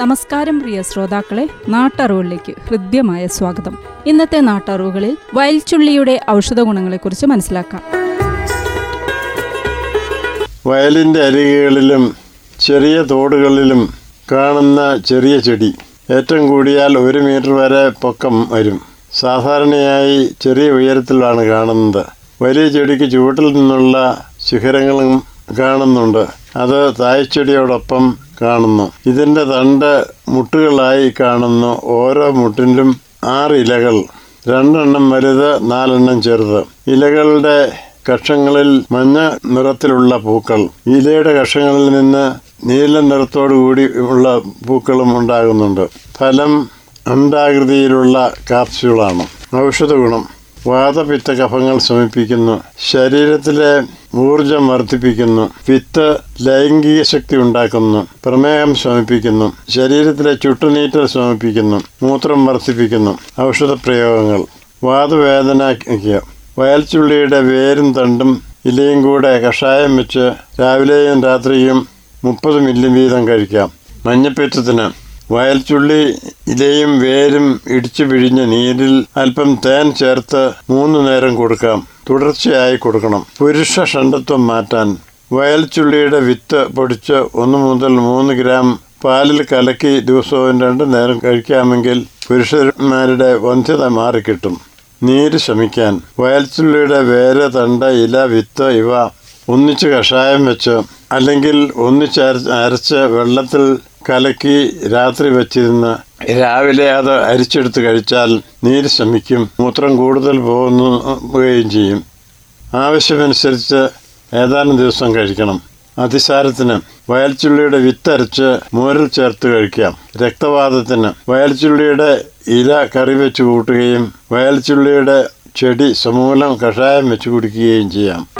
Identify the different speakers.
Speaker 1: നമസ്കാരം പ്രിയ ശ്രോതാക്കളെ നാട്ടറിവുകളിലേക്ക് ഹൃദ്യമായ സ്വാഗതം. ഇന്നത്തെ നാട്ടറിവുകളിൽ വയൽച്ചുള്ളിയുടെ ഔഷധ ഗുണങ്ങളെക്കുറിച്ച് മനസ്സിലാക്കാം.
Speaker 2: വയലിന്റെ അരികുകളിലും ചെറിയ തോടുകളിലും കാണുന്ന ചെറിയ ചെടി ഏറ്റവും കൂടിയാൽ ഒരു മീറ്റർ വരെ പൊക്കം വരും. സാധാരണയായി ചെറിയ ഉയരത്തിലാണ് കാണുന്നത്. വലിയ ചെടിക്ക് ചുവട്ടിൽ നിന്നുള്ള ശിഖരങ്ങളും കാണുന്നുണ്ട്. അത് തായ്ച്ചെടിയോടൊപ്പം കാണുന്നു. ഇതിന്റെ തണ്ട് മുട്ടുകളായി കാണുന്നു. ഓരോ മുട്ടിലും ആറ് ഇലകൾ. രണ്ടെണ്ണം വലുത് നാലെണ്ണം ചെറുത്. ഇലകളുടെ കഷങ്ങളിൽ മഞ്ഞ നിറത്തിലുള്ള പൂക്കൾ. ഇലയുടെ കഷങ്ങളിൽ നിന്ന് നീല നിറത്തോടു കൂടി ഉള്ള പൂക്കളും ഉണ്ടാകുന്നുണ്ട്. ഫലം അണ്ടാകൃതിയിലുള്ള കാപ്സ്യൂളാണ്. ഔഷധ ഗുണം വാതപിത്ത കഫങ്ങൾ ശമിപ്പിക്കുന്നു ശരീരത്തിലെ ഊർജം വർദ്ധിപ്പിക്കുന്നു. പിത്ത് ലൈംഗിക ശക്തി ഉണ്ടാക്കുന്നു. പ്രമേഹം ശമിപ്പിക്കുന്നു ശരീരത്തിലെ ചുട്ടുനീറ്റൽ ശമിപ്പിക്കുന്നു മൂത്രം വർദ്ധിപ്പിക്കുന്നു. ഔഷധ പ്രയോഗങ്ങൾ. വാതവേദനയ്ക്ക് വയൽച്ചുള്ളിയുടെ വേരും തണ്ടും ഇലയും കൂടെ കഷായം വെച്ച് രാവിലെയും രാത്രിയും മുപ്പത് മില്ലി വീതം കഴിക്കാം. മഞ്ഞപ്പിത്തത്തിന്. വയൽച്ചുള്ളി ഇലയും വേരും ഇടിച്ചു പിഴിഞ്ഞ് നീരിൽ അല്പം തേൻ ചേർത്ത് മൂന്നു നേരം കൊടുക്കാം. തുടർച്ചയായി കൊടുക്കണം. പുരുഷ ഷണ്ടത്വം മാറ്റാൻ. വയൽച്ചുള്ളിയുടെ വിത്ത് പൊടിച്ച് ഒന്ന് മുതൽ മൂന്ന് ഗ്രാം പാലിൽ കലക്കി ദിവസവും രണ്ട് നേരം കഴിക്കാമെങ്കിൽ പുരുഷന്മാരുടെ വന്ധ്യത മാറിക്കിട്ടും. നീര് ശമിക്കാൻ. വയൽച്ചുള്ളിയുടെ വേര് തണ്ട ഇല വിത്ത് ഇവ ഒന്നിച്ച് കഷായം വെച്ച്? അല്ലെങ്കിൽ ഒന്നിച്ച് അര- അരച്ച് വെള്ളത്തിൽ കലക്കി രാത്രി വെച്ചിരുന്ന് രാവിലെ അത് അരിച്ചെടുത്ത് കഴിച്ചാൽ നീര് ശമിക്കും മൂത്രം കൂടുതൽ പോകുകയും ചെയ്യും. ആവശ്യമനുസരിച്ച് ഏതാനും ദിവസം കഴിക്കണം. അതിസാരത്തിന് വയൽച്ചുള്ളിയുടെ വിത്തരച്ച് മോരിൽ ചേർത്ത് കഴിക്കാം. രക്തവാദത്തിന് വയൽച്ചുള്ളിയുടെ ഇല കറി വെച്ച് കൂട്ടുകയും വയൽച്ചുള്ളിയുടെ ചെടി സമൂലം കഷായം വെച്ച് കുടിക്കുകയും ചെയ്യാം.